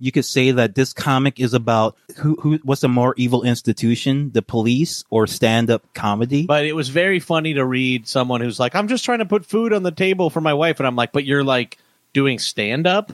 you could say that this comic is about who, who, what's a more evil institution, the police or stand up comedy? But it was very funny to read someone who's like, I'm just trying to put food on the table for my wife. And I'm like, but you're like doing stand up?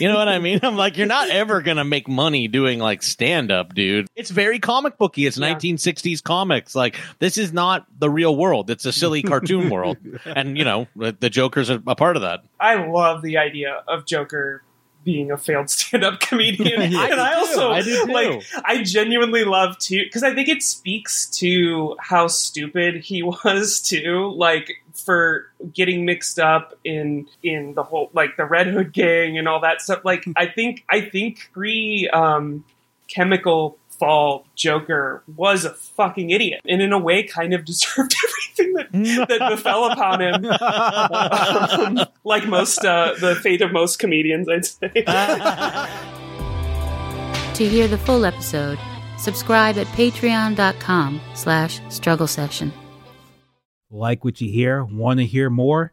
You know what I mean? I'm like, you're not ever going to make money doing like stand up, dude. It's very comic booky. It's Yeah. 1960s comics. Like, this is not the real world. It's a silly cartoon world. And, you know, the, the Joker's a, a part of that. I love the idea of Joker being a failed stand-up comedian, I and do I also I do like. I genuinely love too because I think it speaks to how stupid he was too. Like for getting mixed up in in the whole like the Red Hood gang and all that stuff. Like I think I think pre um, chemical fall Joker was a fucking idiot and in a way kind of deserved everything that that befell upon him. Um, like most uh, the fate of most comedians, I'd say. To hear the full episode, subscribe at patreon.com slash struggle session. Like what you hear? Want to hear more?